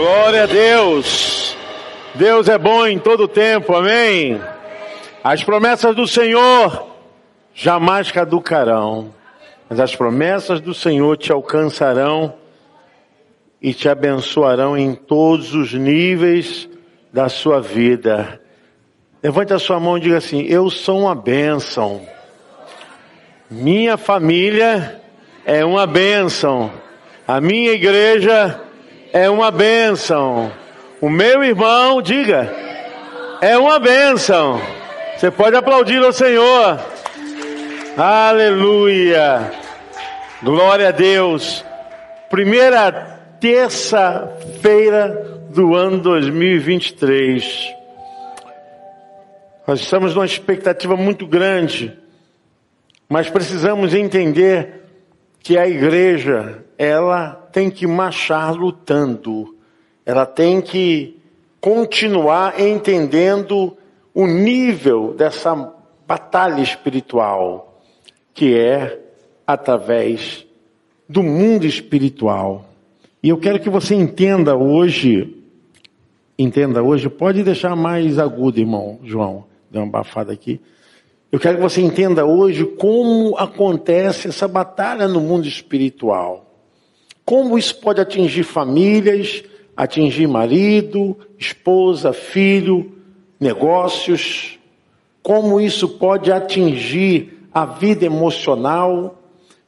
Glória a Deus. Deus é bom em todo tempo, amém? As promessas do Senhor jamais caducarão, mas as promessas do Senhor te alcançarão e te abençoarão em todos os níveis da sua vida. Levante a sua mão e diga assim: Eu sou uma bênção. Minha família é uma bênção. A minha igreja é uma bênção. O meu irmão, diga, é uma bênção. Você pode aplaudir ao Senhor. Aleluia. Glória a Deus. Primeira terça-feira do ano 2023. Nós estamos numa expectativa muito grande, mas precisamos entender que a igreja, ela tem que marchar lutando, ela tem que continuar entendendo o nível dessa batalha espiritual, que é através do mundo espiritual. E eu quero que você entenda hoje, entenda hoje, pode deixar mais agudo, irmão João, deu uma abafada aqui. Eu quero que você entenda hoje como acontece essa batalha no mundo espiritual. Como isso pode atingir famílias, atingir marido, esposa, filho, negócios. Como isso pode atingir a vida emocional.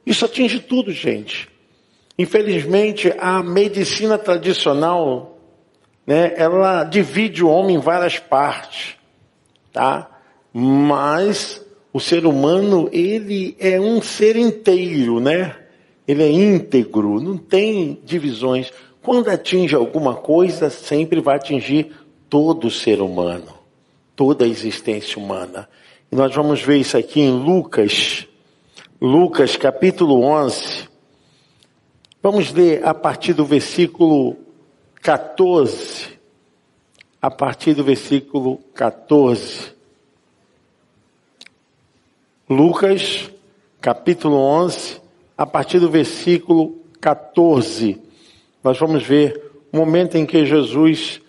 Isso atinge tudo, gente. Infelizmente, a medicina tradicional, né, ela divide o homem em várias partes, tá? Mas o ser humano, ele é um ser inteiro, né? Ele é íntegro, não tem divisões. Quando atinge alguma coisa, sempre vai atingir todo o ser humano, toda a existência humana. E nós vamos ver isso aqui em Lucas, Lucas capítulo 11. Vamos ler a partir do versículo 14. A partir do versículo 14. Lucas, capítulo 11, a partir do versículo 14. Nós vamos ver o momento em que Jesus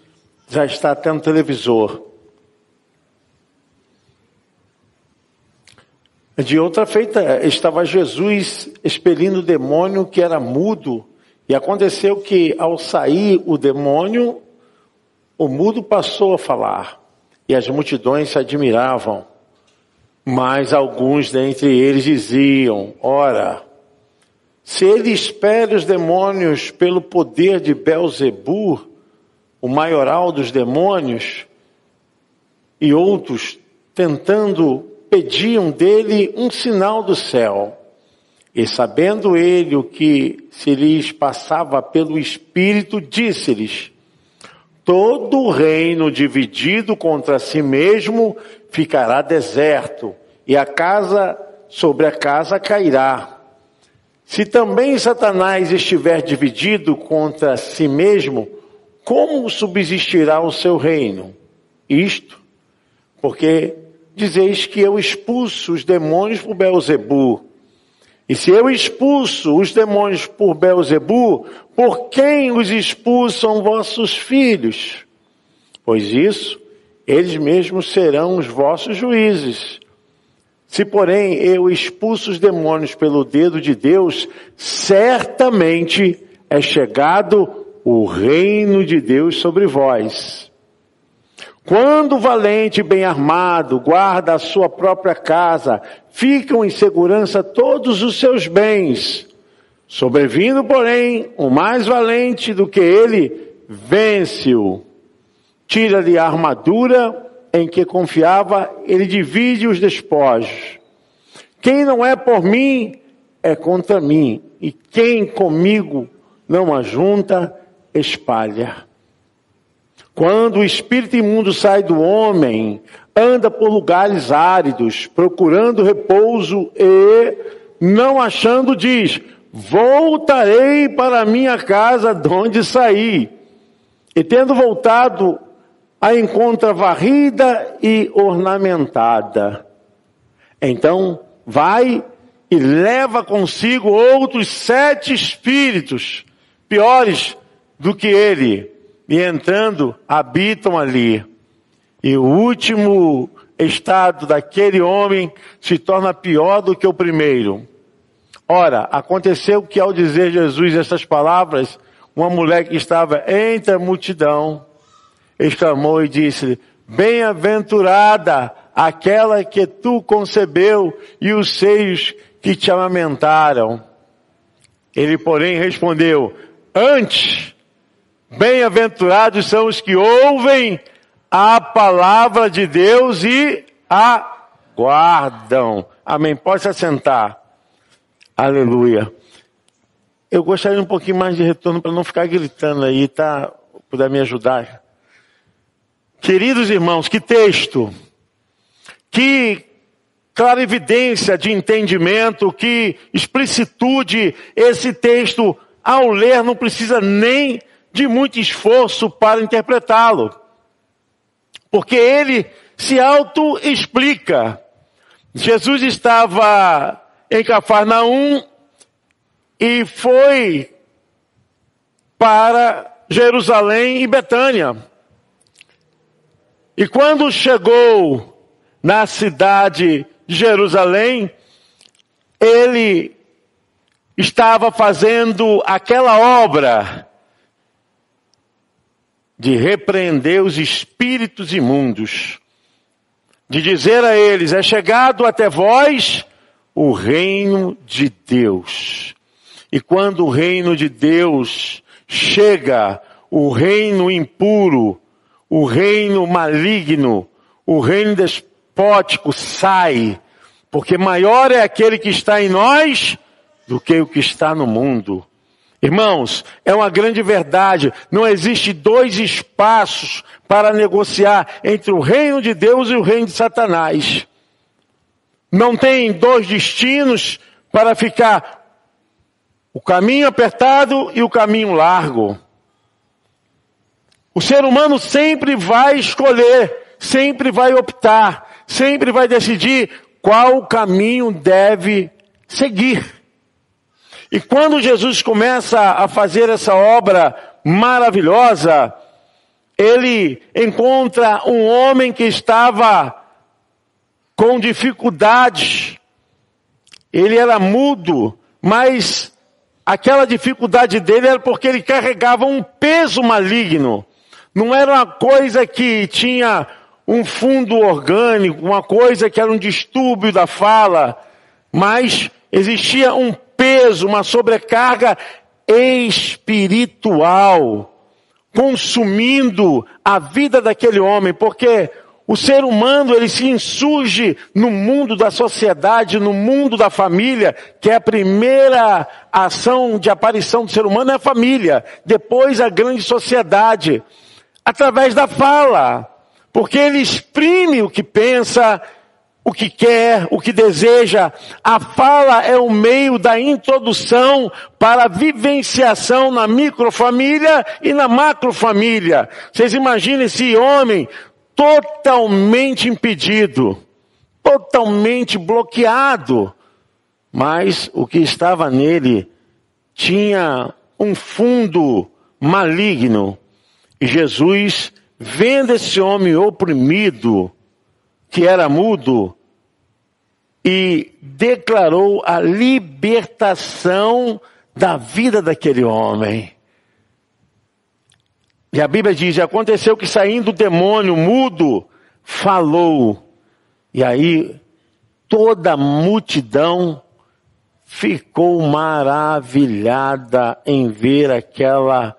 já está até no televisor. De outra feita, estava Jesus expelindo o demônio que era mudo, e aconteceu que ao sair o demônio, o mudo passou a falar, e as multidões se admiravam. Mas alguns dentre eles diziam: Ora, se ele espere os demônios pelo poder de Belzebu, o maioral dos demônios, e outros tentando pediam dele um sinal do céu. E sabendo ele o que se lhes passava pelo Espírito, disse-lhes: Todo o reino dividido contra si mesmo ficará deserto, e a casa sobre a casa cairá. Se também Satanás estiver dividido contra si mesmo, como subsistirá o seu reino? Isto, porque dizeis que eu expulso os demônios por Belzebu. E se eu expulso os demônios por Belzebu, por quem os expulsam vossos filhos? Pois isso, eles mesmos serão os vossos juízes. Se, porém, eu expulso os demônios pelo dedo de Deus, certamente é chegado o reino de Deus sobre vós. Quando o valente bem armado guarda a sua própria casa, ficam em segurança todos os seus bens. Sobrevindo, porém, o mais valente do que ele, vence-o. Tira-lhe a armadura em que confiava, ele divide os despojos. Quem não é por mim, é contra mim. E quem comigo não ajunta, espalha. Quando o espírito imundo sai do homem, anda por lugares áridos, procurando repouso e, não achando, diz: Voltarei para minha casa de onde saí. E tendo voltado, a encontra varrida e ornamentada. Então, vai e leva consigo outros sete espíritos, piores do que ele, e entrando habitam ali. E o último estado daquele homem se torna pior do que o primeiro. Ora, aconteceu que ao dizer Jesus essas palavras, uma mulher que estava entre a multidão exclamou e disse: Bem-aventurada aquela que tu concebeu e os seios que te amamentaram. Ele, porém, respondeu: Antes, bem-aventurados são os que ouvem a palavra de Deus e a guardam. Amém. Pode se assentar. Aleluia. Eu gostaria um pouquinho mais de retorno para não ficar gritando aí, tá? Puder me ajudar. Queridos irmãos, que texto, que clarividência de entendimento, que explicitude esse texto, ao ler, não precisa nem de muito esforço para interpretá-lo porque ele se auto-explica. Jesus estava em Cafarnaum e foi para Jerusalém e Betânia. E quando chegou na cidade de Jerusalém, ele estava fazendo aquela obra de repreender os espíritos imundos, de dizer a eles: é chegado até vós o reino de Deus. E quando o reino de Deus chega, o reino impuro, o reino maligno, o reino despótico sai, porque maior é aquele que está em nós do que o que está no mundo. Irmãos, é uma grande verdade. Não existe dois espaços para negociar entre o reino de Deus e o reino de Satanás. Não tem dois destinos para ficar o caminho apertado e o caminho largo. O ser humano sempre vai escolher, sempre vai optar, sempre vai decidir qual caminho deve seguir. E quando Jesus começa a fazer essa obra maravilhosa, ele encontra um homem que estava com dificuldades. Ele era mudo, mas aquela dificuldade dele era porque ele carregava um peso maligno. Não era uma coisa que tinha um fundo orgânico, uma coisa que era um distúrbio da fala, mas existia um peso, uma sobrecarga espiritual consumindo a vida daquele homem, porque o ser humano ele se insurge no mundo da sociedade, no mundo da família, que é a primeira ação de aparição do ser humano é a família, depois a grande sociedade, através da fala, porque ele exprime o que pensa, o que quer, o que deseja. A fala é o meio da introdução para a vivenciação na microfamília e na macrofamília. Vocês imaginem esse homem totalmente impedido, totalmente bloqueado. Mas o que estava nele tinha um fundo maligno. Jesus, vendo esse homem oprimido, que era mudo, e declarou a libertação da vida daquele homem. E a Bíblia diz: aconteceu que saindo o demônio mudo, falou. E aí toda a multidão ficou maravilhada em ver aquela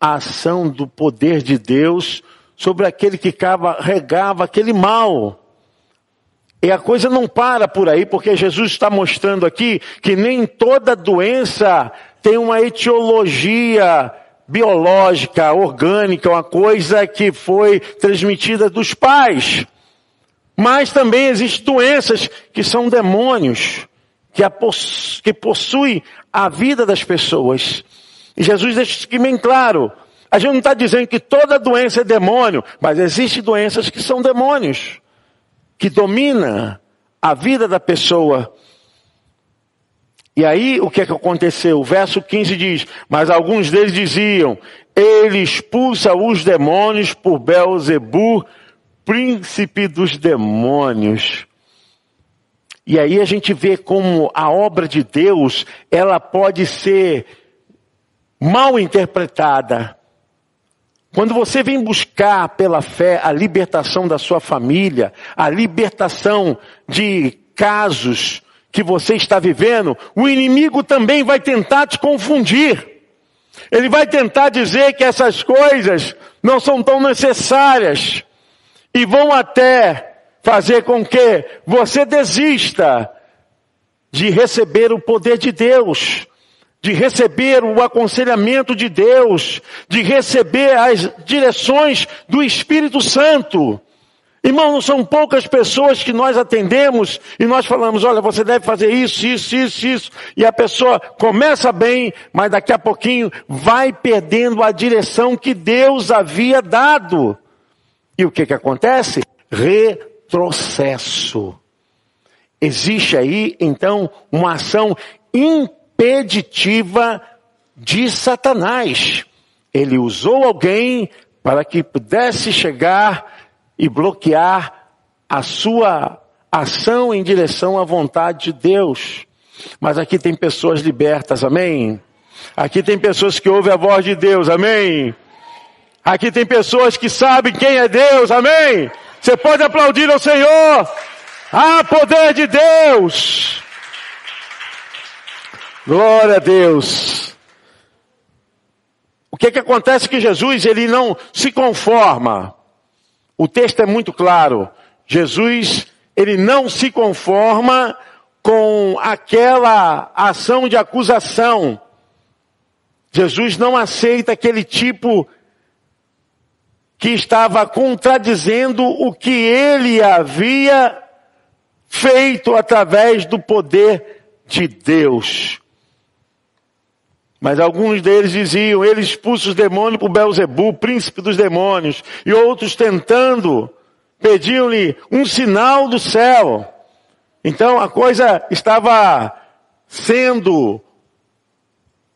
ação do poder de Deus sobre aquele que regava aquele mal. E a coisa não para por aí, porque Jesus está mostrando aqui que nem toda doença tem uma etiologia biológica, orgânica, uma coisa que foi transmitida dos pais. Mas também existem doenças que são demônios, que, possu que possuem a vida das pessoas. E Jesus deixa isso aqui bem claro. A gente não está dizendo que toda doença é demônio, mas existem doenças que são demônios que domina a vida da pessoa. E aí, o que é que aconteceu? O verso 15 diz, mas alguns deles diziam, ele expulsa os demônios por Belzebu, príncipe dos demônios. E aí a gente vê como a obra de Deus, ela pode ser mal interpretada. Quando você vem buscar pela fé a libertação da sua família, a libertação de casos que você está vivendo, o inimigo também vai tentar te confundir. Ele vai tentar dizer que essas coisas não são tão necessárias e vão até fazer com que você desista de receber o poder de Deus, de receber o aconselhamento de Deus, de receber as direções do Espírito Santo. Irmão, não são poucas pessoas que nós atendemos e nós falamos, olha, você deve fazer isso, isso, isso, isso. E a pessoa começa bem, mas daqui a pouquinho vai perdendo a direção que Deus havia dado. E o que que acontece? Retrocesso. Existe aí, então, uma ação impeditiva de Satanás. Ele usou alguém para que pudesse chegar e bloquear a sua ação em direção à vontade de Deus. Mas aqui tem pessoas libertas, amém? Aqui tem pessoas que ouvem a voz de Deus, amém? Aqui tem pessoas que sabem quem é Deus, amém? Você pode aplaudir ao Senhor. Ah, poder de Deus! Glória a Deus. O que que acontece que Jesus, ele não se conforma o texto é muito claro. Jesus, ele não se conforma com aquela ação de acusação. Jesus não aceita aquele tipo que estava contradizendo o que ele havia feito através do poder de Deus. Mas alguns deles diziam, ele expulsa os demônios por Belzebu, príncipe dos demônios. E outros tentando, pediam-lhe um sinal do céu. Então a coisa estava sendo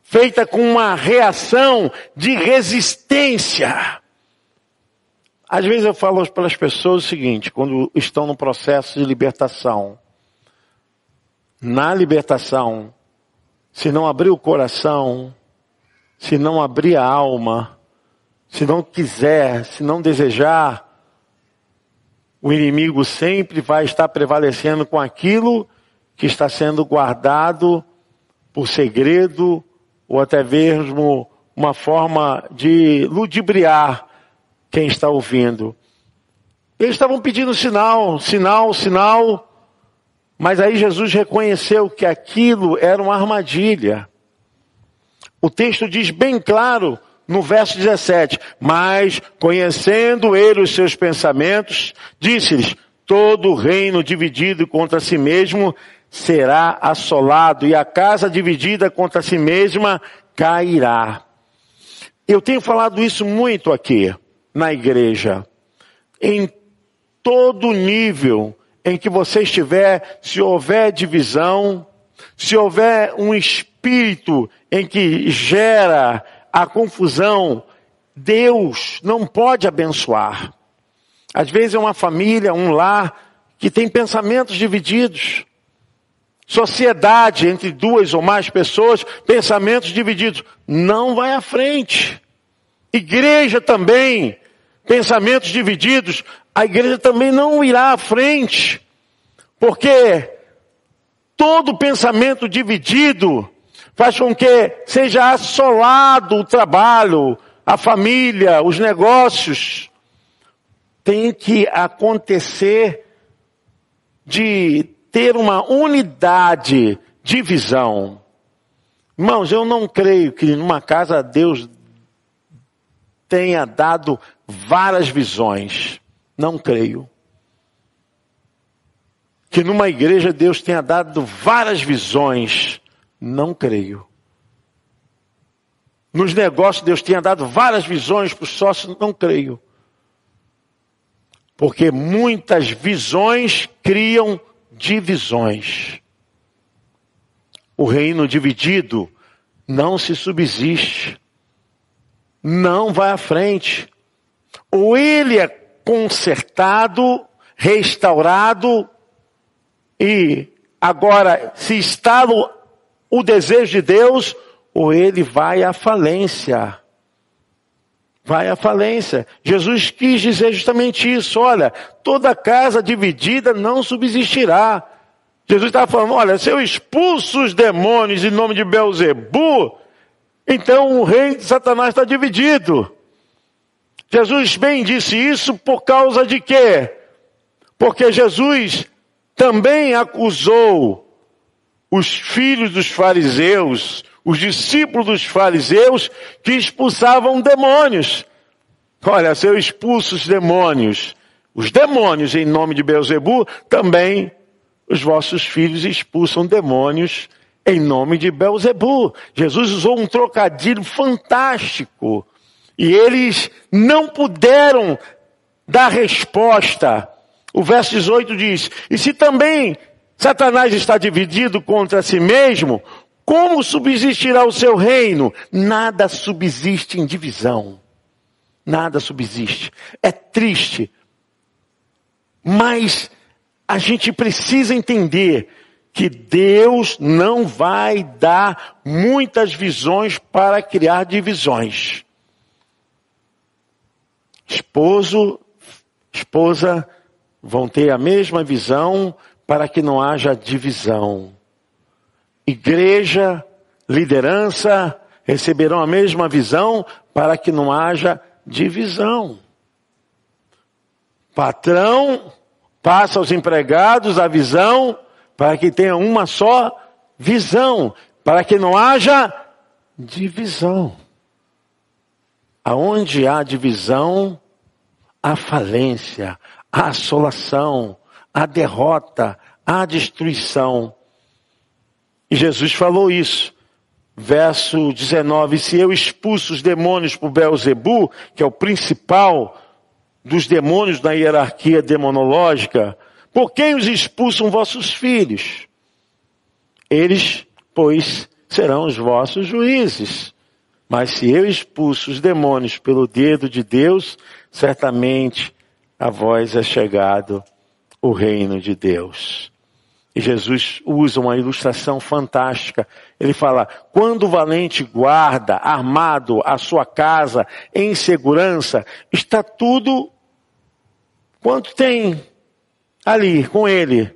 feita com uma reação de resistência. Às vezes eu falo para as pessoas o seguinte, quando estão no processo de libertação. Na libertação, se não abrir o coração, se não abrir a alma, se não quiser, se não desejar, o inimigo sempre vai estar prevalecendo com aquilo que está sendo guardado por segredo ou até mesmo uma forma de ludibriar quem está ouvindo. Eles estavam pedindo sinal, sinal, sinal, mas aí Jesus reconheceu que aquilo era uma armadilha. O texto diz bem claro no verso 17: Mas, conhecendo ele os seus pensamentos, disse-lhes: Todo reino dividido contra si mesmo será assolado, e a casa dividida contra si mesma cairá. Eu tenho falado isso muito aqui na igreja. Em todo nível em que você estiver, se houver divisão, se houver um espírito em que gera a confusão, Deus não pode abençoar. Às vezes é uma família, um lar, que tem pensamentos divididos. Sociedade entre duas ou mais pessoas, pensamentos divididos. Não vai à frente. Igreja também, pensamentos divididos, a igreja também não irá à frente, porque todo pensamento dividido faz com que seja assolado o trabalho, a família, os negócios. Tem que acontecer de ter uma unidade de visão. Irmãos, eu não creio que numa casa Deus tenha dado várias visões. Não creio. Que numa igreja Deus tenha dado várias visões. Não creio. Nos negócios Deus tenha dado várias visões para os sócios. Não creio. Porque muitas visões criam divisões. o reino dividido não se subsiste, não vai à frente. Ou ele é consertado, restaurado, e agora se instala o, o desejo de Deus, ou ele vai à falência. Vai à falência. Jesus quis dizer justamente isso. Olha, toda casa dividida não subsistirá. Jesus estava falando, olha, se eu expulso os demônios em nome de Belzebu, então o reino de Satanás está dividido. Jesus bem disse isso por causa de quê? Porque Jesus também acusou os filhos dos fariseus, os discípulos dos fariseus que expulsavam demônios. Olha, se eu expulso os demônios, os demônios em nome de Beuzebu, também os vossos filhos expulsam demônios em nome de Belzebu. Jesus usou um trocadilho fantástico. E eles não puderam dar resposta. O verso 18 diz: E se também Satanás está dividido contra si mesmo, como subsistirá o seu reino? Nada subsiste em divisão. Nada subsiste. É triste. Mas a gente precisa entender que Deus não vai dar muitas visões para criar divisões. Esposo, esposa vão ter a mesma visão para que não haja divisão. Igreja, liderança receberão a mesma visão para que não haja divisão. Patrão passa aos empregados a visão para que tenha uma só visão, para que não haja divisão. Aonde há divisão, há falência, há assolação, há derrota, há destruição. E Jesus falou isso. Verso 19, se eu expulso os demônios por Belzebu, que é o principal dos demônios na hierarquia demonológica, por quem os expulsam vossos filhos? Eles, pois, serão os vossos juízes. Mas se eu expulso os demônios pelo dedo de Deus, certamente a vós é chegado o reino de Deus. E Jesus usa uma ilustração fantástica. Ele fala: quando o valente guarda armado a sua casa em segurança, está tudo quanto tem ali com ele.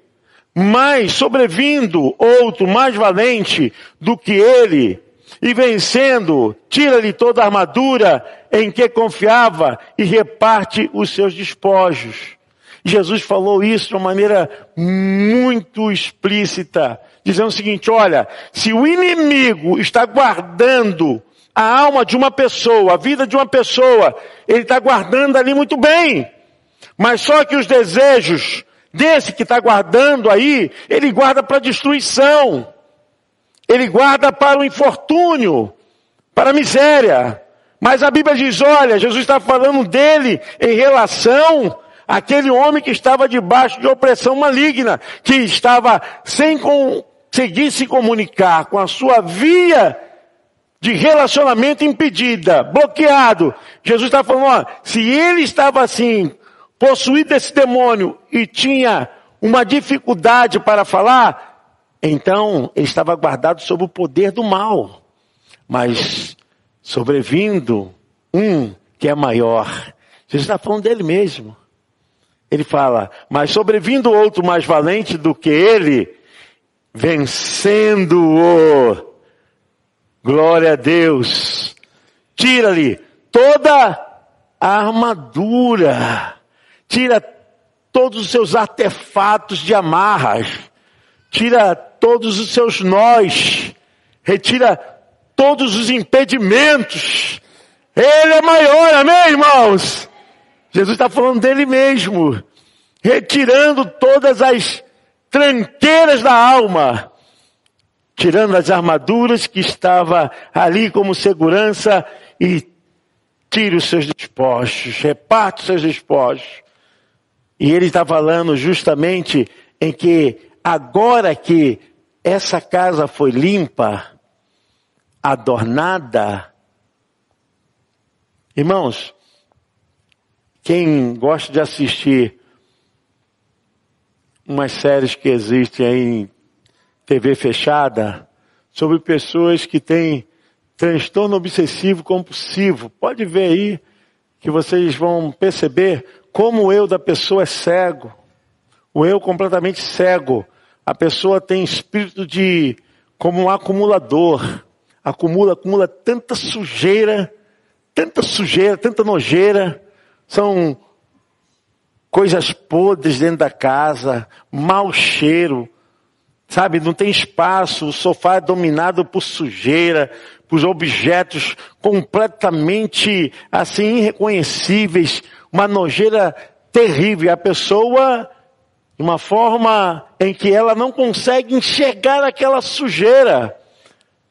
Mas sobrevindo outro mais valente do que ele, e vencendo, tira-lhe toda a armadura em que confiava e reparte os seus despojos. Jesus falou isso de uma maneira muito explícita, dizendo o seguinte: olha, se o inimigo está guardando a alma de uma pessoa, a vida de uma pessoa, ele está guardando ali muito bem. Mas só que os desejos desse que está guardando aí, ele guarda para destruição. Ele guarda para o infortúnio, para a miséria. Mas a Bíblia diz, olha, Jesus está falando dele em relação àquele homem que estava debaixo de opressão maligna, que estava sem conseguir se comunicar com a sua via de relacionamento impedida, bloqueado. Jesus está falando, ó, se ele estava assim, possuído desse demônio e tinha uma dificuldade para falar, então ele estava guardado sob o poder do mal. Mas sobrevindo um que é maior, Jesus está falando dele mesmo. Ele fala, mas sobrevindo outro mais valente do que ele, vencendo-o, glória a Deus, tira-lhe toda a armadura tira todos os seus artefatos de amarras, tira todos os seus nós, retira todos os impedimentos. Ele é maior, amém, irmãos? Jesus está falando dele mesmo, retirando todas as tranqueiras da alma, tirando as armaduras que estava ali como segurança e tire os seus despojos, reparte os seus despojos. E ele está falando justamente em que agora que essa casa foi limpa, adornada. Irmãos, quem gosta de assistir umas séries que existem aí em TV fechada sobre pessoas que têm transtorno obsessivo compulsivo. Pode ver aí que vocês vão perceber como o eu da pessoa é cego. O eu completamente cego. A pessoa tem espírito de como um acumulador. Acumula, acumula tanta sujeira, tanta sujeira, tanta nojeira. São coisas podres dentro da casa, mau cheiro, sabe? Não tem espaço, o sofá é dominado por sujeira, por objetos completamente assim irreconhecíveis, uma nojeira terrível. A pessoa, de uma forma em que ela não consegue enxergar aquela sujeira.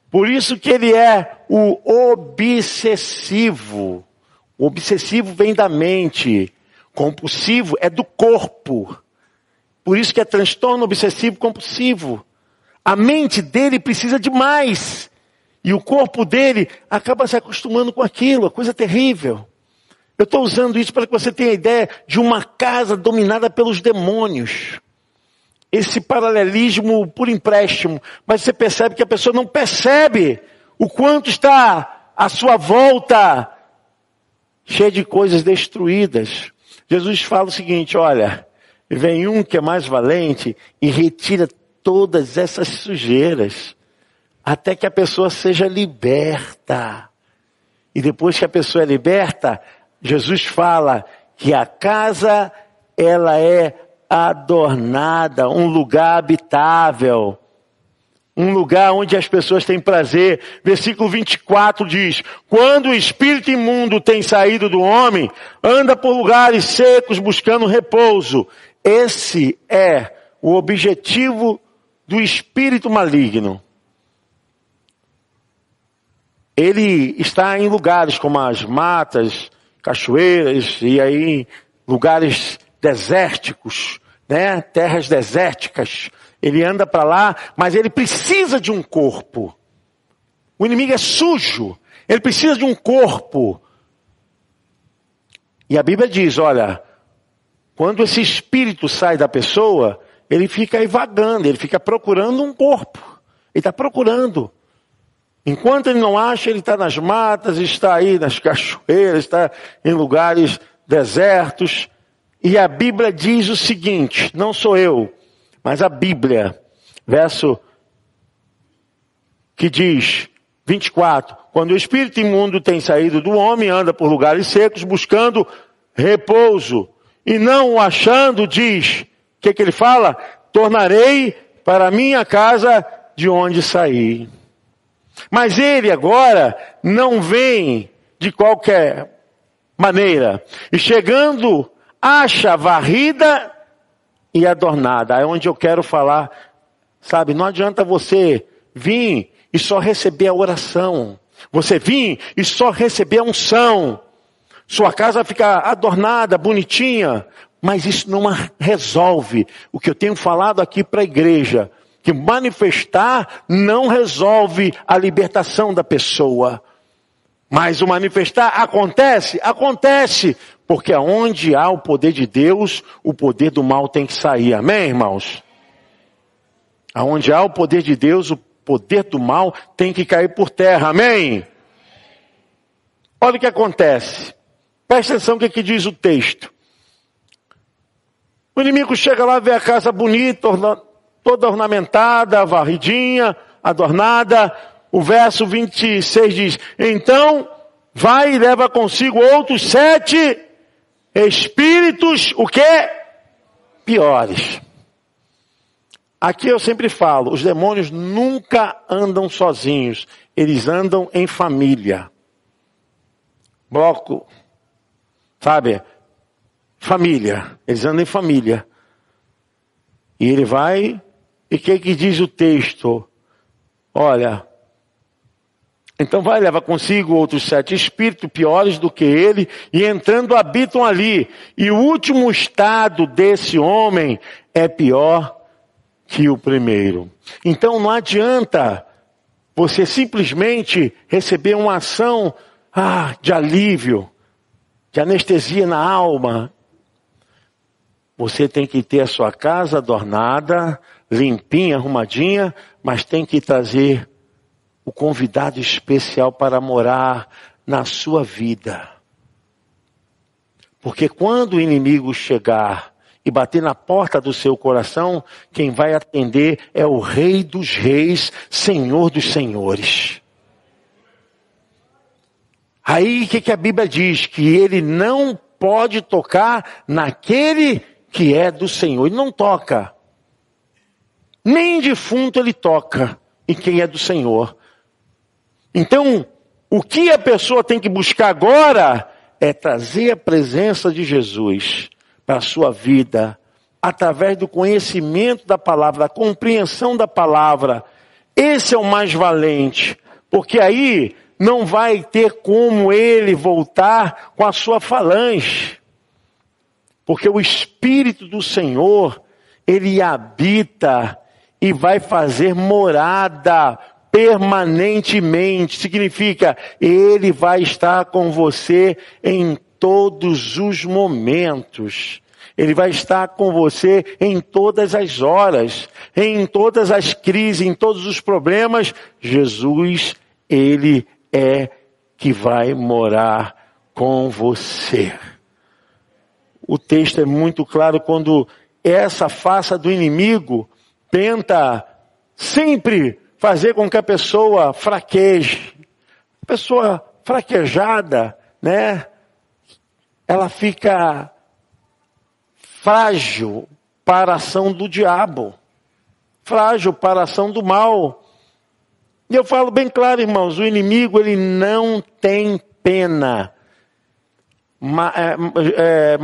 Por isso que ele é o obsessivo. O obsessivo vem da mente. Compulsivo é do corpo. Por isso que é transtorno obsessivo compulsivo. A mente dele precisa de mais. E o corpo dele acaba se acostumando com aquilo, a coisa terrível. Eu estou usando isso para que você tenha ideia de uma casa dominada pelos demônios. Esse paralelismo por empréstimo. Mas você percebe que a pessoa não percebe o quanto está à sua volta cheia de coisas destruídas. Jesus fala o seguinte: olha, vem um que é mais valente e retira todas essas sujeiras até que a pessoa seja liberta. E depois que a pessoa é liberta, Jesus fala que a casa ela é adornada, um lugar habitável, um lugar onde as pessoas têm prazer. Versículo 24 diz: Quando o espírito imundo tem saído do homem, anda por lugares secos buscando repouso. Esse é o objetivo do espírito maligno ele está em lugares como as matas, cachoeiras e aí lugares desérticos, né? Terras desérticas. Ele anda para lá, mas ele precisa de um corpo. O inimigo é sujo. Ele precisa de um corpo. E a Bíblia diz, olha, quando esse espírito sai da pessoa, ele fica aí vagando, ele fica procurando um corpo. Ele está procurando. Enquanto ele não acha, ele está nas matas, está aí nas cachoeiras, está em lugares desertos. E a Bíblia diz o seguinte: não sou eu, mas a Bíblia, verso que diz 24: quando o espírito imundo tem saído do homem, anda por lugares secos buscando repouso, e não o achando, diz: o que, que ele fala? Tornarei para minha casa de onde saí. Mas ele agora não vem de qualquer maneira. E chegando, acha varrida e adornada. É onde eu quero falar. Sabe, não adianta você vir e só receber a oração. Você vir e só receber a unção. Sua casa fica adornada, bonitinha, mas isso não resolve o que eu tenho falado aqui para a igreja que manifestar não resolve a libertação da pessoa. Mas o manifestar acontece? Acontece. Porque aonde há o poder de Deus, o poder do mal tem que sair. Amém, irmãos? Aonde há o poder de Deus, o poder do mal tem que cair por terra. Amém? Olha o que acontece. Presta atenção no que diz o texto. O inimigo chega lá, vê a casa bonita, toda ornamentada, varridinha, adornada. O verso 26 diz: Então vai e leva consigo outros sete espíritos, o que? Piores. Aqui eu sempre falo, os demônios nunca andam sozinhos, eles andam em família. Bloco, sabe? Família, eles andam em família. E ele vai e o que, que diz o texto? Olha, então vai, leva consigo outros sete espíritos piores do que ele, e entrando habitam ali. E o último estado desse homem é pior que o primeiro. Então não adianta você simplesmente receber uma ação ah, de alívio, de anestesia na alma. Você tem que ter a sua casa adornada, limpinha, arrumadinha, mas tem que trazer o convidado especial para morar na sua vida. Porque quando o inimigo chegar e bater na porta do seu coração, quem vai atender é o Rei dos Reis, Senhor dos Senhores. Aí o que, que a Bíblia diz? Que ele não pode tocar naquele que é do Senhor. Ele não toca. Nem defunto ele toca em quem é do Senhor. Então, o que a pessoa tem que buscar agora é trazer a presença de Jesus para a sua vida, através do conhecimento da palavra, da compreensão da palavra. Esse é o mais valente, porque aí não vai ter como ele voltar com a sua falange. Porque o Espírito do Senhor, ele habita e vai fazer morada permanentemente. Significa, Ele vai estar com você em todos os momentos. Ele vai estar com você em todas as horas, em todas as crises, em todos os problemas. Jesus, Ele é que vai morar com você. O texto é muito claro quando essa face do inimigo tenta sempre fazer com que a pessoa fraqueje. A pessoa fraquejada, né? Ela fica frágil para a ação do diabo, frágil para a ação do mal. E eu falo bem claro, irmãos, o inimigo ele não tem pena. É, é,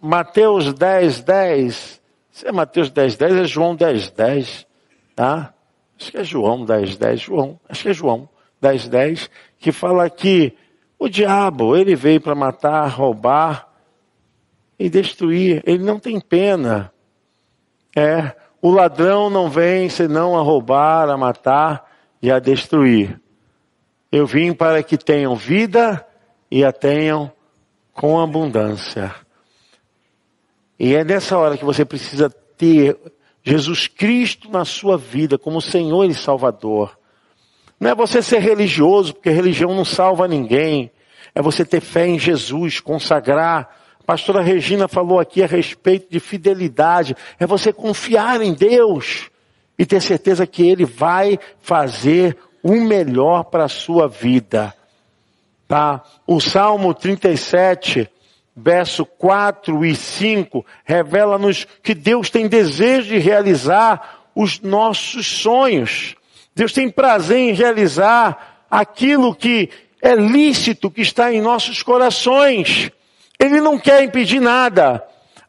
Mateus 10, 10. Se é Mateus 10, 10, é João 10, 10. Tá? acho que é João 10, 10, João, acho que é João 10, 10, que fala que o diabo, ele veio para matar, roubar e destruir, ele não tem pena. É, o ladrão não vem senão a roubar, a matar e a destruir. Eu vim para que tenham vida e a tenham com abundância. E é nessa hora que você precisa ter Jesus Cristo na sua vida como Senhor e Salvador. Não é você ser religioso, porque religião não salva ninguém. É você ter fé em Jesus, consagrar. A pastora Regina falou aqui a respeito de fidelidade. É você confiar em Deus e ter certeza que Ele vai fazer o melhor para a sua vida. Tá? O Salmo 37, verso 4 e 5, revela-nos que Deus tem desejo de realizar os nossos sonhos. Deus tem prazer em realizar aquilo que é lícito, que está em nossos corações. Ele não quer impedir nada.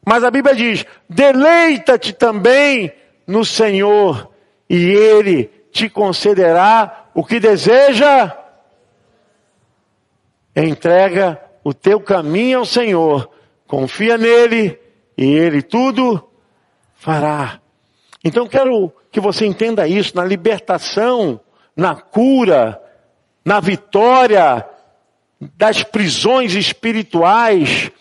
Mas a Bíblia diz: deleita-te também no Senhor, e Ele te concederá o que deseja. Entrega o teu caminho ao Senhor, confia nele e ele tudo fará. Então quero que você entenda isso na libertação, na cura, na vitória das prisões espirituais.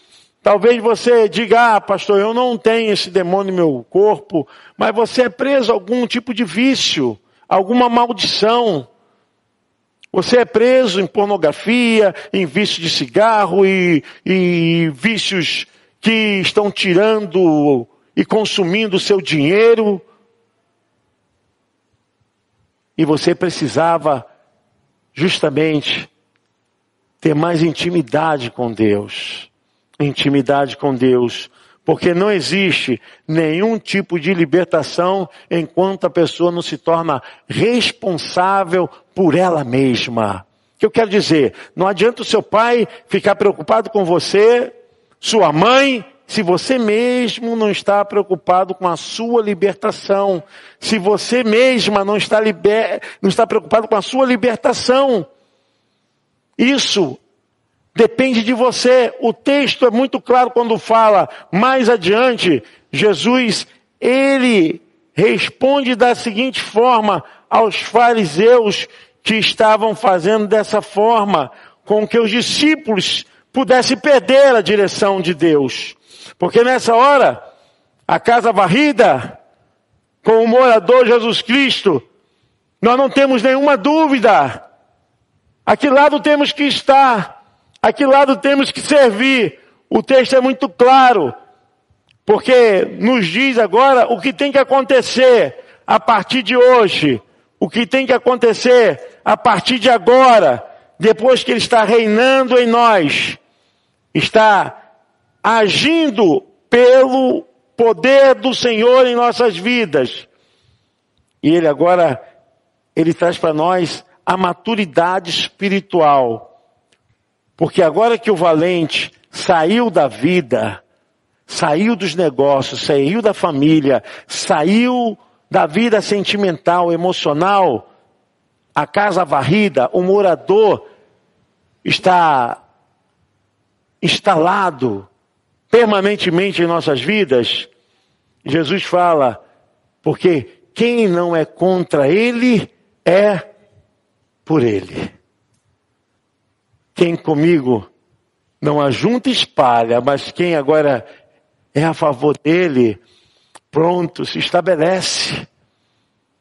Talvez você diga, ah, pastor, eu não tenho esse demônio no meu corpo, mas você é preso a algum tipo de vício, alguma maldição. Você é preso em pornografia, em vício de cigarro e, e vícios que estão tirando e consumindo o seu dinheiro. E você precisava justamente ter mais intimidade com Deus. Intimidade com Deus. Porque não existe nenhum tipo de libertação enquanto a pessoa não se torna responsável por ela mesma. O que eu quero dizer? Não adianta o seu pai ficar preocupado com você, sua mãe, se você mesmo não está preocupado com a sua libertação, se você mesma não está, liber... não está preocupado com a sua libertação, isso Depende de você. O texto é muito claro quando fala mais adiante. Jesus, ele responde da seguinte forma aos fariseus que estavam fazendo dessa forma, com que os discípulos pudessem perder a direção de Deus. Porque nessa hora, a casa varrida, com o morador Jesus Cristo, nós não temos nenhuma dúvida. A que lado temos que estar? A que lado temos que servir? O texto é muito claro, porque nos diz agora o que tem que acontecer a partir de hoje, o que tem que acontecer a partir de agora, depois que Ele está reinando em nós, está agindo pelo poder do Senhor em nossas vidas. E Ele agora, Ele traz para nós a maturidade espiritual. Porque agora que o valente saiu da vida, saiu dos negócios, saiu da família, saiu da vida sentimental, emocional, a casa varrida, o morador está instalado permanentemente em nossas vidas. Jesus fala, porque quem não é contra ele é por ele. Quem comigo não ajunta espalha, mas quem agora é a favor dele, pronto, se estabelece.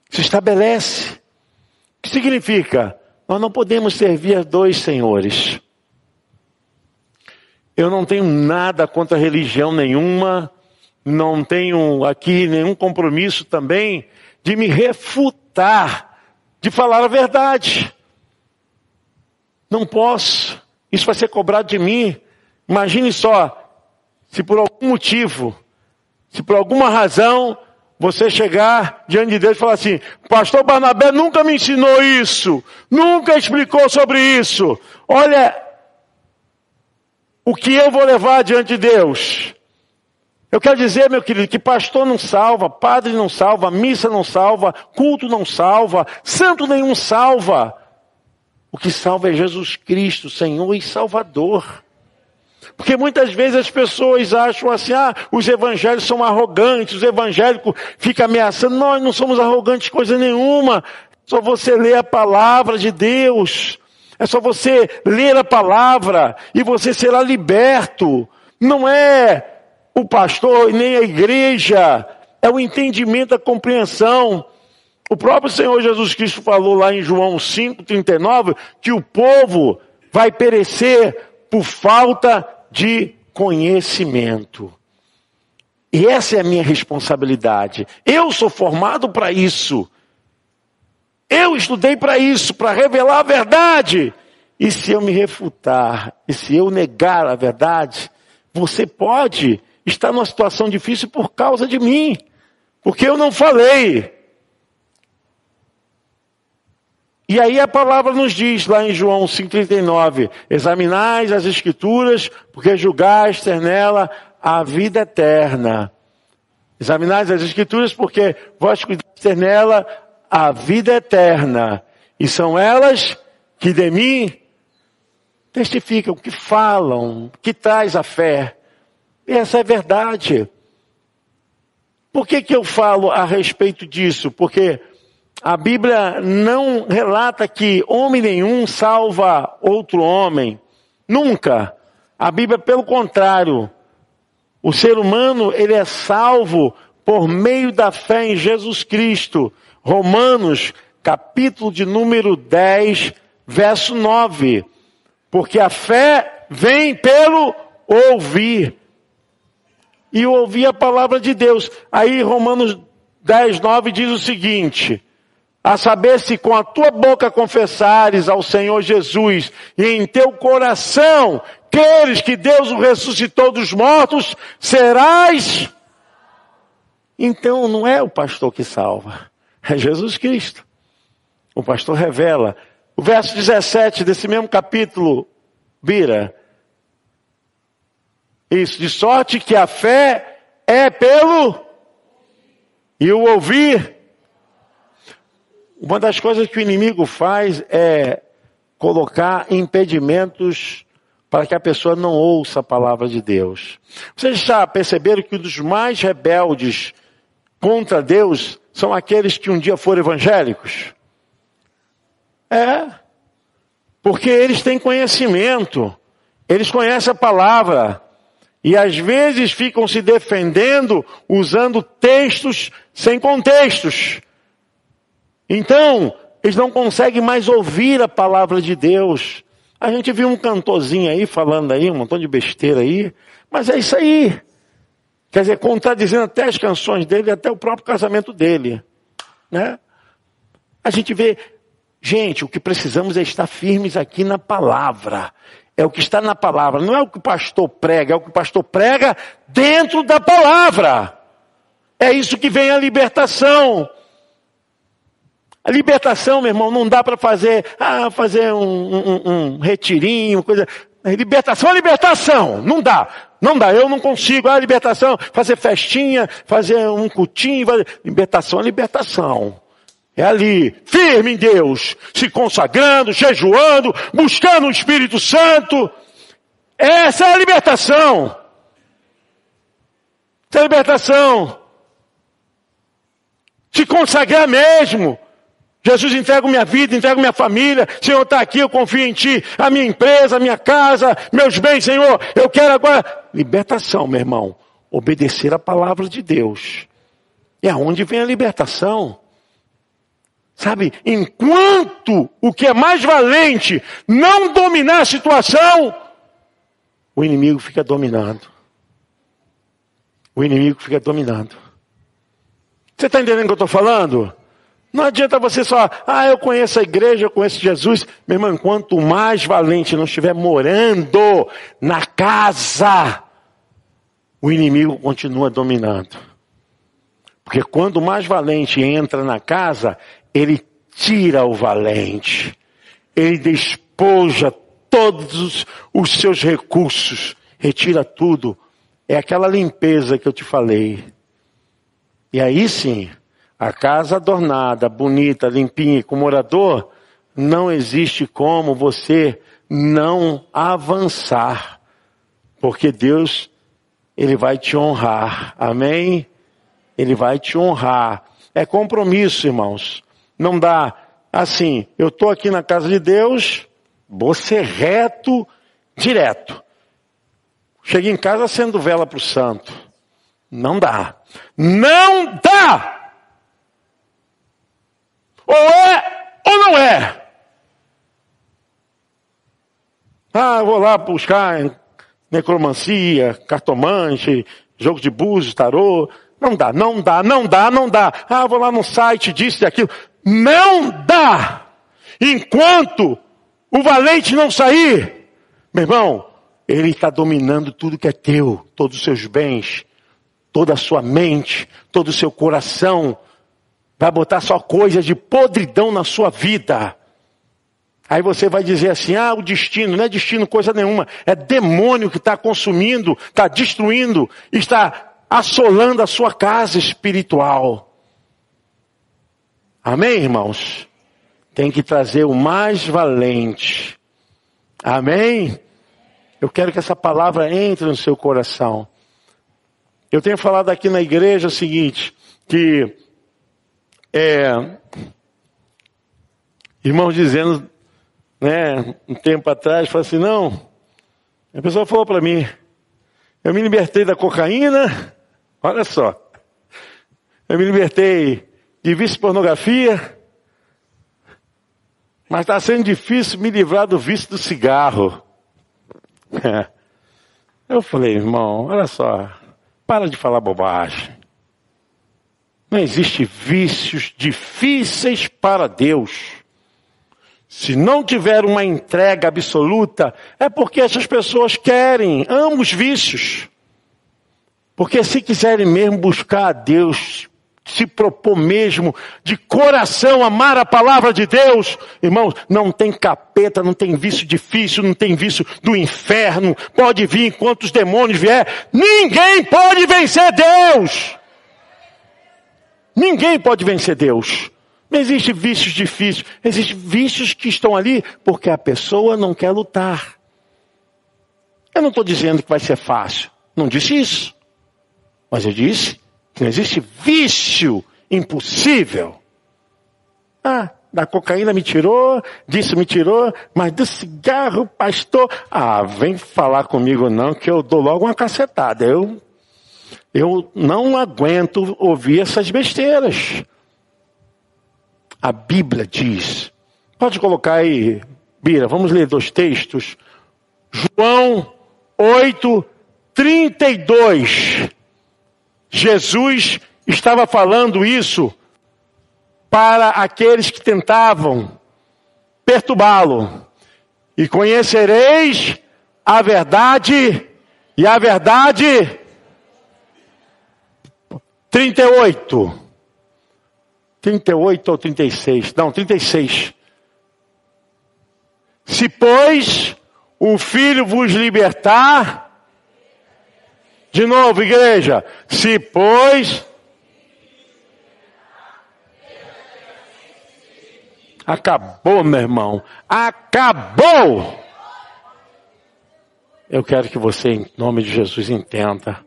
Se estabelece. O que significa? Nós não podemos servir a dois senhores. Eu não tenho nada contra religião nenhuma, não tenho aqui nenhum compromisso também de me refutar, de falar a verdade. Não posso. Isso vai ser cobrado de mim. Imagine só, se por algum motivo, se por alguma razão, você chegar diante de Deus e falar assim, pastor Barnabé nunca me ensinou isso, nunca explicou sobre isso. Olha, o que eu vou levar diante de Deus. Eu quero dizer, meu querido, que pastor não salva, padre não salva, missa não salva, culto não salva, santo nenhum salva. O que salva é Jesus Cristo, Senhor e Salvador. Porque muitas vezes as pessoas acham assim, ah, os evangélicos são arrogantes, os evangélicos ficam ameaçando. Nós não somos arrogantes coisa nenhuma. Só você ler a palavra de Deus. É só você ler a palavra e você será liberto. Não é o pastor nem a igreja. É o entendimento, a compreensão. O próprio Senhor Jesus Cristo falou lá em João 5,39 que o povo vai perecer por falta de conhecimento. E essa é a minha responsabilidade. Eu sou formado para isso. Eu estudei para isso, para revelar a verdade. E se eu me refutar, e se eu negar a verdade, você pode estar numa situação difícil por causa de mim, porque eu não falei. E aí a palavra nos diz lá em João 5,39: examinais as escrituras, porque julgaste ter nela a vida eterna. Examinais as escrituras, porque vós cuidaste ter nela a vida eterna. E são elas que de mim testificam, que falam, que traz a fé. E essa é verdade. Por que, que eu falo a respeito disso? Porque a Bíblia não relata que homem nenhum salva outro homem. Nunca. A Bíblia, pelo contrário, o ser humano, ele é salvo por meio da fé em Jesus Cristo. Romanos, capítulo de número 10, verso 9. Porque a fé vem pelo ouvir. E ouvir a palavra de Deus. Aí Romanos 10, 9 diz o seguinte: a saber se com a tua boca confessares ao Senhor Jesus e em teu coração queres que Deus o ressuscitou dos mortos, serás. Então não é o pastor que salva, é Jesus Cristo. O pastor revela. O verso 17 desse mesmo capítulo vira. Isso, de sorte que a fé é pelo e o ouvir uma das coisas que o inimigo faz é colocar impedimentos para que a pessoa não ouça a palavra de Deus. Vocês já perceberam que um dos mais rebeldes contra Deus são aqueles que um dia foram evangélicos? É, porque eles têm conhecimento, eles conhecem a palavra, e às vezes ficam se defendendo usando textos sem contextos. Então, eles não conseguem mais ouvir a palavra de Deus. A gente viu um cantorzinho aí falando aí, um montão de besteira aí, mas é isso aí. Quer dizer, contradizendo até as canções dele, até o próprio casamento dele. Né? A gente vê, gente, o que precisamos é estar firmes aqui na palavra. É o que está na palavra, não é o que o pastor prega, é o que o pastor prega dentro da palavra. É isso que vem a libertação. A libertação, meu irmão, não dá para fazer, ah, fazer um, um, um retirinho, coisa. Libertação é libertação, não dá. Não dá, eu não consigo. Ah, libertação, fazer festinha, fazer um cutinho. Fazer... Libertação é libertação. É ali, firme em Deus, se consagrando, jejuando, buscando o Espírito Santo. Essa é a libertação. Essa é a libertação. Se consagrar mesmo. Jesus, entrego minha vida, entrego minha família. Senhor, está aqui, eu confio em Ti. A minha empresa, a minha casa, meus bens, Senhor. Eu quero agora. Libertação, meu irmão. Obedecer a palavra de Deus. É aonde vem a libertação. Sabe, enquanto o que é mais valente não dominar a situação, o inimigo fica dominando. O inimigo fica dominando. Você está entendendo o que eu estou falando? Não adianta você só, ah, eu conheço a igreja, eu conheço Jesus. Meu irmão, quanto mais valente não estiver morando na casa, o inimigo continua dominando. Porque quando mais valente entra na casa, ele tira o valente, ele despoja todos os seus recursos, retira tudo. É aquela limpeza que eu te falei. E aí sim, a casa adornada, bonita, limpinha, com morador, não existe como você não avançar. Porque Deus, Ele vai te honrar. Amém? Ele vai te honrar. É compromisso, irmãos. Não dá assim, eu estou aqui na casa de Deus, vou ser reto, direto. Cheguei em casa sendo vela para o santo. Não dá. Não dá! Ou é ou não é. Ah, vou lá buscar necromancia, cartomante, jogo de búzios, tarô. Não dá, não dá, não dá, não dá. Ah, vou lá no site disso e aquilo. Não dá. Enquanto o valente não sair, meu irmão, ele está dominando tudo que é teu, todos os seus bens, toda a sua mente, todo o seu coração. Vai botar só coisas de podridão na sua vida. Aí você vai dizer assim: ah, o destino, não é destino coisa nenhuma, é demônio que está consumindo, está destruindo, está assolando a sua casa espiritual. Amém, irmãos? Tem que trazer o mais valente. Amém? Eu quero que essa palavra entre no seu coração. Eu tenho falado aqui na igreja o seguinte, que é, irmãos dizendo, né, um tempo atrás, falou assim, não, a pessoa falou para mim, eu me libertei da cocaína, olha só, eu me libertei de vício pornografia, mas está sendo difícil me livrar do vício do cigarro. Eu falei, irmão, olha só, para de falar bobagem. Não existe vícios difíceis para Deus. Se não tiver uma entrega absoluta, é porque essas pessoas querem, ambos vícios. Porque se quiserem mesmo buscar a Deus se propor mesmo de coração amar a palavra de Deus, irmãos, não tem capeta, não tem vício difícil, não tem vício do inferno, pode vir enquanto os demônios vier, ninguém pode vencer Deus. Ninguém pode vencer Deus. Não existe vícios difíceis, existem vícios que estão ali porque a pessoa não quer lutar. Eu não estou dizendo que vai ser fácil, não disse isso, mas eu disse Não existe vício impossível. Ah, da cocaína me tirou, disso me tirou, mas do cigarro, pastor, ah, vem falar comigo não, que eu dou logo uma cacetada. Eu, eu não aguento ouvir essas besteiras. A Bíblia diz, pode colocar aí, Bira, vamos ler dois textos. João 8, 32. Jesus estava falando isso para aqueles que tentavam perturbá-lo. E conhecereis a verdade, e a verdade. 38. 38 ou 36? Não, 36. Se, pois, o Filho vos libertar, de novo, igreja, se, pois, Acabou, meu irmão. Acabou! Eu quero que você, em nome de Jesus, entenda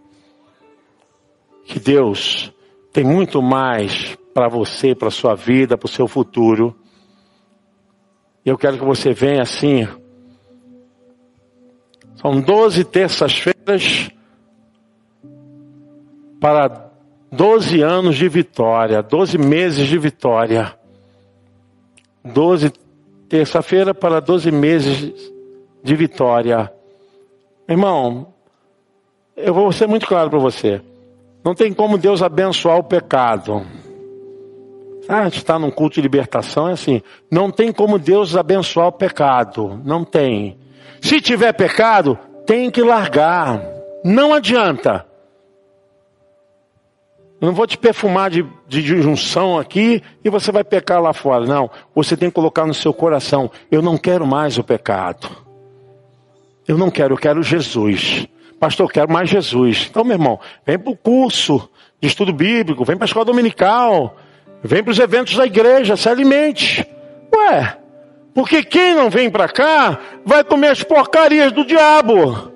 que Deus tem muito mais para você, para sua vida, para o seu futuro. E eu quero que você venha assim. São 12 terças-feiras para 12 anos de vitória, 12 meses de vitória. 12, terça-feira para 12 meses de vitória. Irmão, eu vou ser muito claro para você. Não tem como Deus abençoar o pecado. Ah, está num culto de libertação, é assim. Não tem como Deus abençoar o pecado. Não tem. Se tiver pecado, tem que largar. Não adianta. Eu não vou te perfumar de, de, junção aqui e você vai pecar lá fora. Não. Você tem que colocar no seu coração: eu não quero mais o pecado. Eu não quero, eu quero Jesus. Pastor, quero mais Jesus. Então, meu irmão, vem para o curso de estudo bíblico, vem para a escola dominical, vem para os eventos da igreja, se alimente. Ué, porque quem não vem para cá vai comer as porcarias do diabo.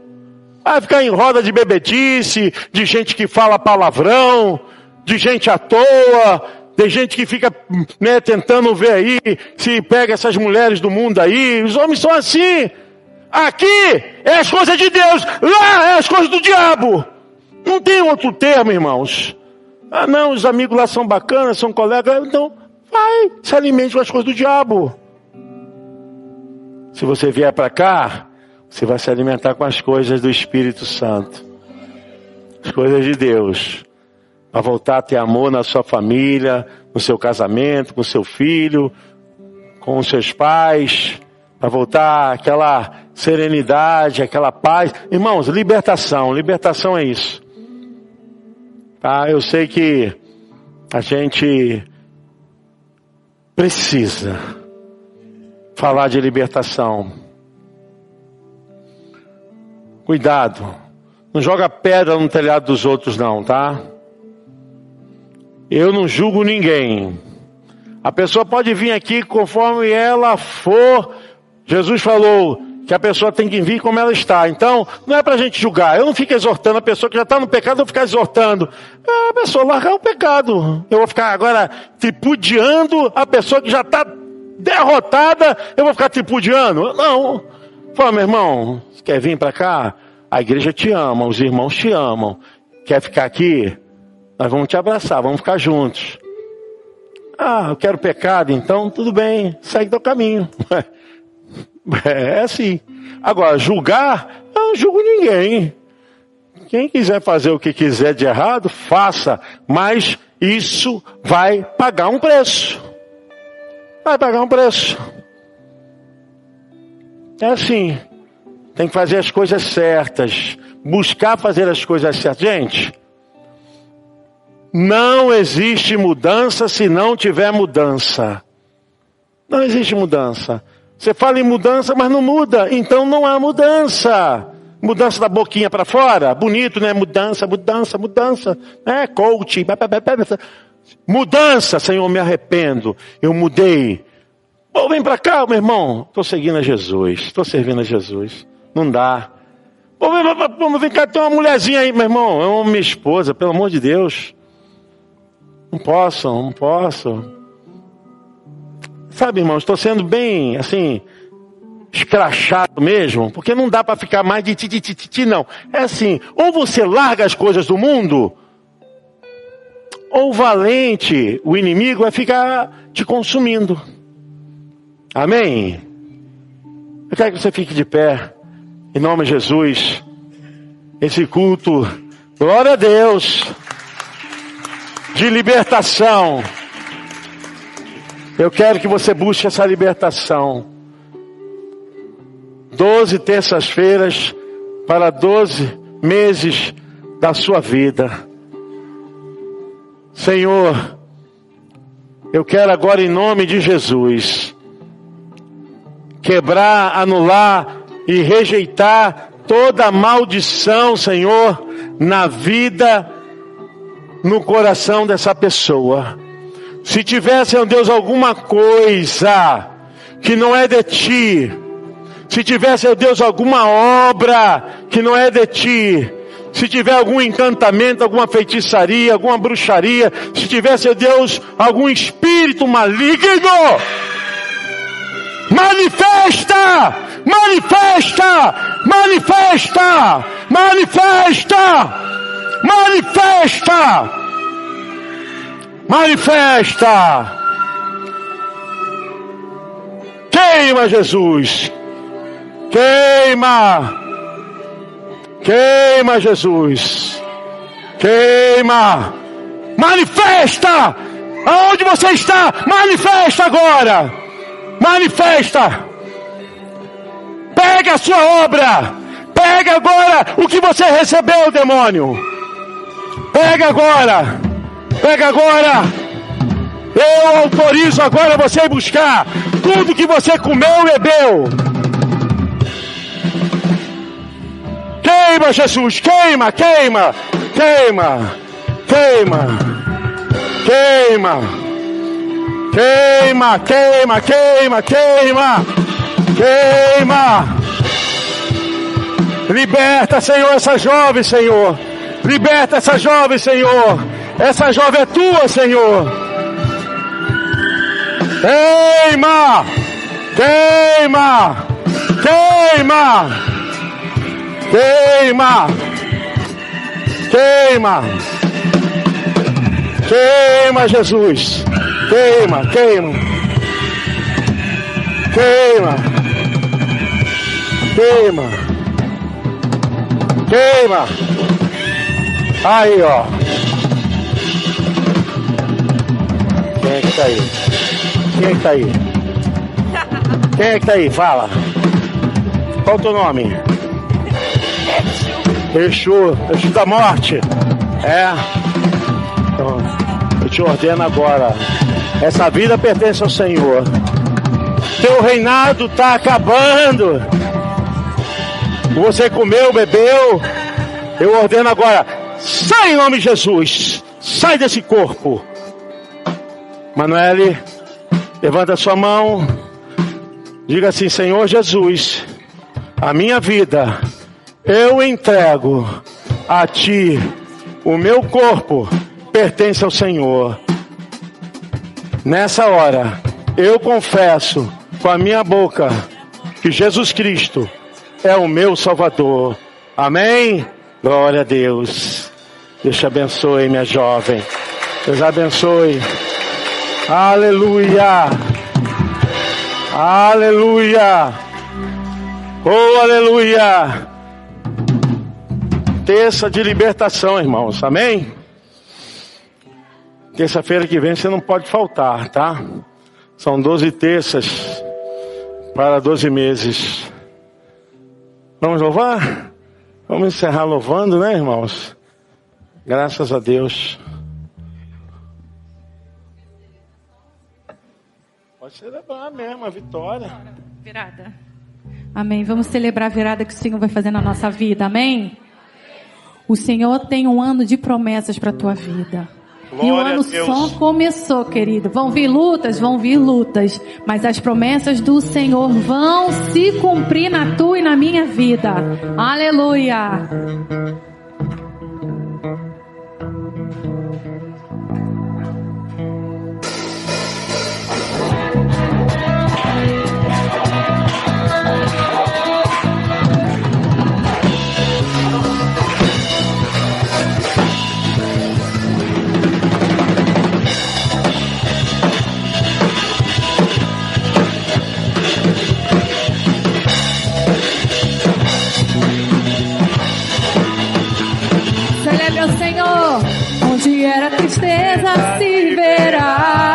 Vai ficar em roda de bebedice, de gente que fala palavrão, de gente à toa, tem gente que fica né, tentando ver aí se pega essas mulheres do mundo aí. Os homens são assim. Aqui é as coisas de Deus, lá é as coisas do diabo. Não tem outro termo, irmãos. Ah, não, os amigos lá são bacanas, são colegas. Então, vai, se alimente com as coisas do diabo. Se você vier para cá, você vai se alimentar com as coisas do Espírito Santo, as coisas de Deus a voltar a ter amor na sua família, no seu casamento, com seu filho, com os seus pais, para voltar aquela serenidade, aquela paz. Irmãos, libertação, libertação é isso. Tá? Eu sei que a gente precisa falar de libertação. Cuidado. Não joga pedra no telhado dos outros não, tá? Eu não julgo ninguém. A pessoa pode vir aqui conforme ela for. Jesus falou que a pessoa tem que vir como ela está. Então, não é para a gente julgar. Eu não fico exortando a pessoa que já está no pecado, eu vou ficar exortando. É a pessoa largar o pecado. Eu vou ficar agora tripudiando a pessoa que já está derrotada. Eu vou ficar tripudiando? Não. Fala, meu irmão, quer vir para cá? A igreja te ama, os irmãos te amam. Quer ficar aqui? Nós vamos te abraçar, vamos ficar juntos. Ah, eu quero pecado, então tudo bem, segue teu caminho. É assim. Agora, julgar, eu não julgo ninguém. Quem quiser fazer o que quiser de errado, faça, mas isso vai pagar um preço. Vai pagar um preço. É assim. Tem que fazer as coisas certas, buscar fazer as coisas certas. Gente, não existe mudança se não tiver mudança. Não existe mudança. Você fala em mudança, mas não muda, então não há mudança. Mudança da boquinha para fora, bonito, né? Mudança, mudança, mudança, né? Coach, mudança, Senhor, me arrependo. Eu mudei. Pô, vem para cá, meu irmão. Estou seguindo a Jesus, estou servindo a Jesus. Não dá. Pô, vem, vem cá, tem uma mulherzinha aí, meu irmão. É uma minha esposa, pelo amor de Deus. Não posso, não posso. Sabe, irmão, estou sendo bem, assim, escrachado mesmo, porque não dá para ficar mais de ti, ti, ti, ti, não. É assim, ou você larga as coisas do mundo, ou valente, o inimigo vai ficar te consumindo. Amém? Eu quero que você fique de pé, em nome de Jesus. Esse culto, glória a Deus, de libertação. Eu quero que você busque essa libertação. Doze terças-feiras para doze meses da sua vida. Senhor, eu quero agora em nome de Jesus quebrar, anular e rejeitar toda maldição, Senhor, na vida, no coração dessa pessoa. Se tivesse, Senhor Deus, alguma coisa que não é de ti, se tivesse, Senhor Deus, alguma obra que não é de ti, se tiver algum encantamento, alguma feitiçaria, alguma bruxaria, se tivesse, Senhor Deus, algum espírito maligno, manifesta, manifesta, manifesta, manifesta, manifesta, manifesta. Queima, Jesus. Queima. Queima, Jesus. Queima. Manifesta. Aonde você está? Manifesta agora. Manifesta. Pega a sua obra. Pega agora o que você recebeu, demônio. Pega agora. Pega agora. Eu autorizo agora você a buscar tudo que você comeu e bebeu. Queima, Jesus, queima, queima, queima, queima, queima, queima, queima, queima, queima, queima. Liberta, Senhor, essa jovem, Senhor. Liberta essa jovem, Senhor. Essa jovem é tua, Senhor. Queima! Queima! Queima! Queima! Queima! Queima, Jesus! Queima, queima! Queima! Queima! Queima! Aí, ó! Quem é que tá aí? Quem é que tá aí? Quem é que tá aí? Fala! Qual o teu nome? Exu, Exu da morte. É. Então, eu te ordeno agora. Essa vida pertence ao Senhor. Teu reinado está acabando. Você comeu, bebeu. Eu ordeno agora. Sai em nome de Jesus. Sai desse corpo. Manuele, levanta sua mão. Diga assim, Senhor Jesus, a minha vida eu entrego a ti, o meu corpo pertence ao Senhor. Nessa hora, eu confesso com a minha boca que Jesus Cristo é o meu Salvador. Amém? Glória a Deus. Deus te abençoe, minha jovem. Deus abençoe. Aleluia. Aleluia. Oh, aleluia terça de libertação, irmãos. Amém? Terça-feira que vem você não pode faltar, tá? São 12 terças para 12 meses. Vamos louvar? Vamos encerrar louvando, né, irmãos? Graças a Deus. Pode celebrar mesmo a vitória. Virada. Amém. Vamos celebrar a virada que o Senhor vai fazer na nossa vida. Amém. O Senhor tem um ano de promessas para a tua vida. Glória e o ano só começou, querido. Vão vir lutas, vão vir lutas, mas as promessas do Senhor vão se cumprir na tua e na minha vida. Aleluia. Tristeza se verá.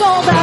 Ouça o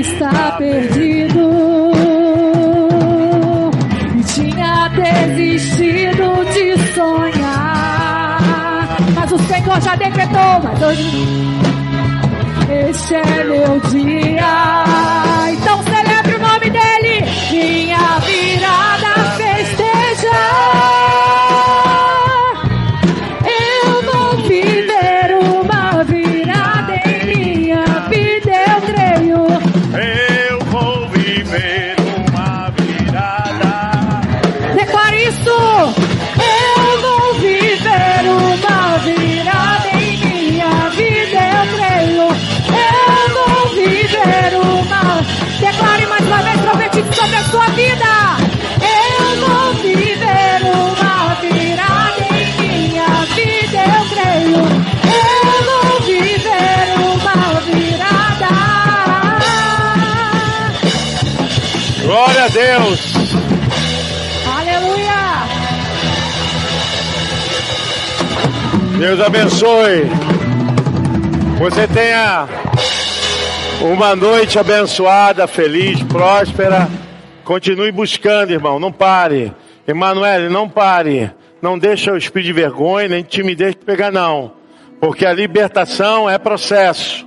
estar perdido e tinha desistido de sonhar. Mas o Senhor já decretou, mas hoje este é meu dia. Então celebre o nome dele, minha virada Deus. Aleluia! Deus abençoe. Você tenha uma noite abençoada, feliz, próspera. Continue buscando, irmão. Não pare. Emanuele, não pare. Não deixa o espírito de vergonha, nem timidez pegar, não. Porque a libertação é processo.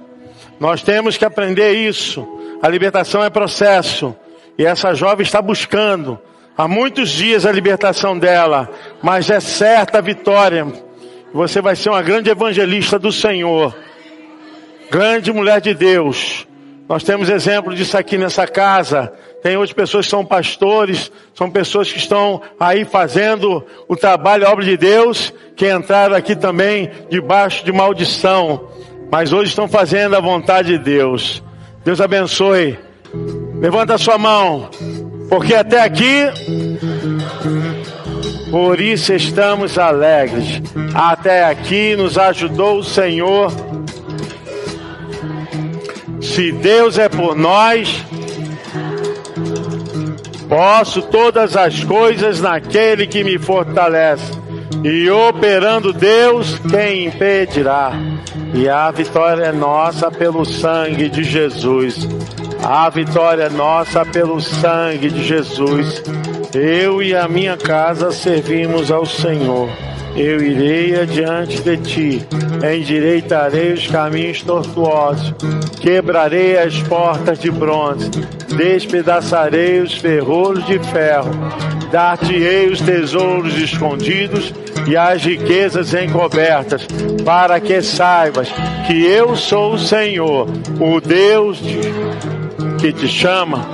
Nós temos que aprender isso. A libertação é processo. E essa jovem está buscando há muitos dias a libertação dela, mas é certa a vitória. Você vai ser uma grande evangelista do Senhor, grande mulher de Deus. Nós temos exemplo disso aqui nessa casa. Tem outras pessoas que são pastores, são pessoas que estão aí fazendo o trabalho, a obra de Deus, que entraram aqui também debaixo de maldição, mas hoje estão fazendo a vontade de Deus. Deus abençoe. Levanta sua mão, porque até aqui, por isso estamos alegres. Até aqui nos ajudou o Senhor. Se Deus é por nós, posso todas as coisas naquele que me fortalece. E operando Deus, quem impedirá? E a vitória é nossa pelo sangue de Jesus. A vitória é nossa pelo sangue de Jesus. Eu e a minha casa servimos ao Senhor. Eu irei adiante de ti, endireitarei os caminhos tortuosos, quebrarei as portas de bronze, despedaçarei os ferrolhos de ferro, dar-te-ei os tesouros escondidos e as riquezas encobertas, para que saibas que eu sou o Senhor, o Deus que te chama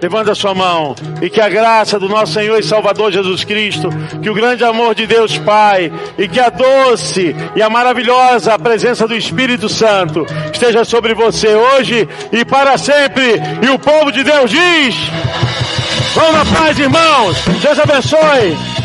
Levanta sua mão e que a graça do nosso Senhor e Salvador Jesus Cristo, que o grande amor de Deus Pai e que a doce e a maravilhosa presença do Espírito Santo esteja sobre você hoje e para sempre. E o povo de Deus diz: Vamos na paz, irmãos. Deus abençoe.